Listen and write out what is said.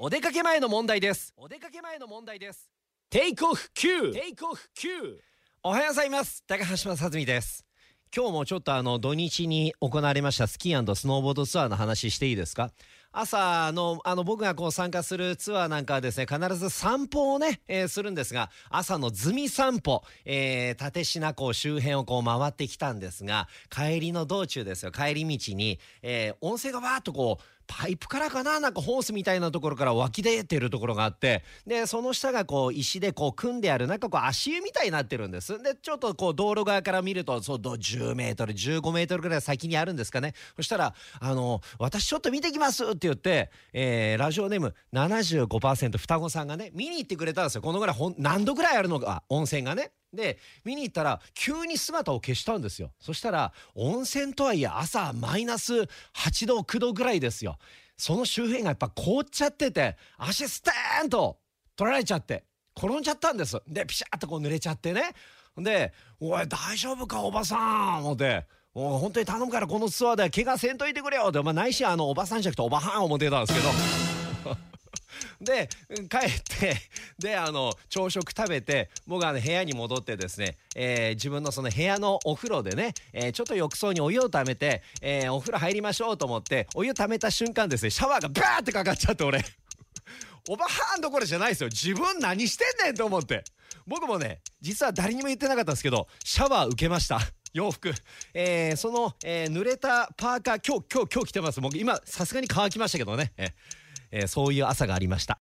お出かけ前の問題です。お出かけ前の問題です。テイクオフ9テイクオフ9おはようございます。高橋正澄です。今日もちょっとあの土日に行われましたスキースノーボードツアーの話していいですか？朝のあの僕がこう参加するツアーなんかはですね必ず散歩をね、えー、するんですが朝のズミ散歩、えー、立科港周辺をこう回ってきたんですが帰りの道中ですよ帰り道に、えー、温泉がわーっとこうパイプからかななんかホースみたいなところから湧き出てるところがあってでその下がこう石でこう組んであるなんかこう足湯みたいになってるんです。でちょっとこう道路側から見るとそう10メートル15メートルぐらい先にあるんですかね。そしたら「あの私ちょっと見てきます」って言って、えー、ラジオネーム75%双子さんがね見に行ってくれたんですよ。このぐらいほん何度ぐらいあるのか温泉がね。で見に行ったら急に姿を消したんですよ。そしたら温泉とはいえ朝マイナス8度9度ぐらいですよ。その周辺がやっぱ凍っちゃってて足ステーンと取られちゃって転んじゃったんです。でピシャッとこう濡れちゃってね。で「おい大丈夫かおばさん」思って「本当に頼むからこのツアーで怪我せんといてくれよ」って、まあ、ないしあのおばさんじゃなくておばはん思ってたんですけど。で帰ってであの朝食食べて僕は、ね、部屋に戻ってですね、えー、自分のその部屋のお風呂でね、えー、ちょっと浴槽にお湯をためて、えー、お風呂入りましょうと思ってお湯ためた瞬間ですねシャワーがバーってかかっちゃって俺。おばはんどころじゃないですよ。自分何してんねんと思って。僕もね実は誰にも言ってなかったんですけどシャワー受けました。洋服、えー、その、えー、濡れたパーカー今日今日今日着てます。もう今さすがに乾きましたけどね、ええー、そういう朝がありました。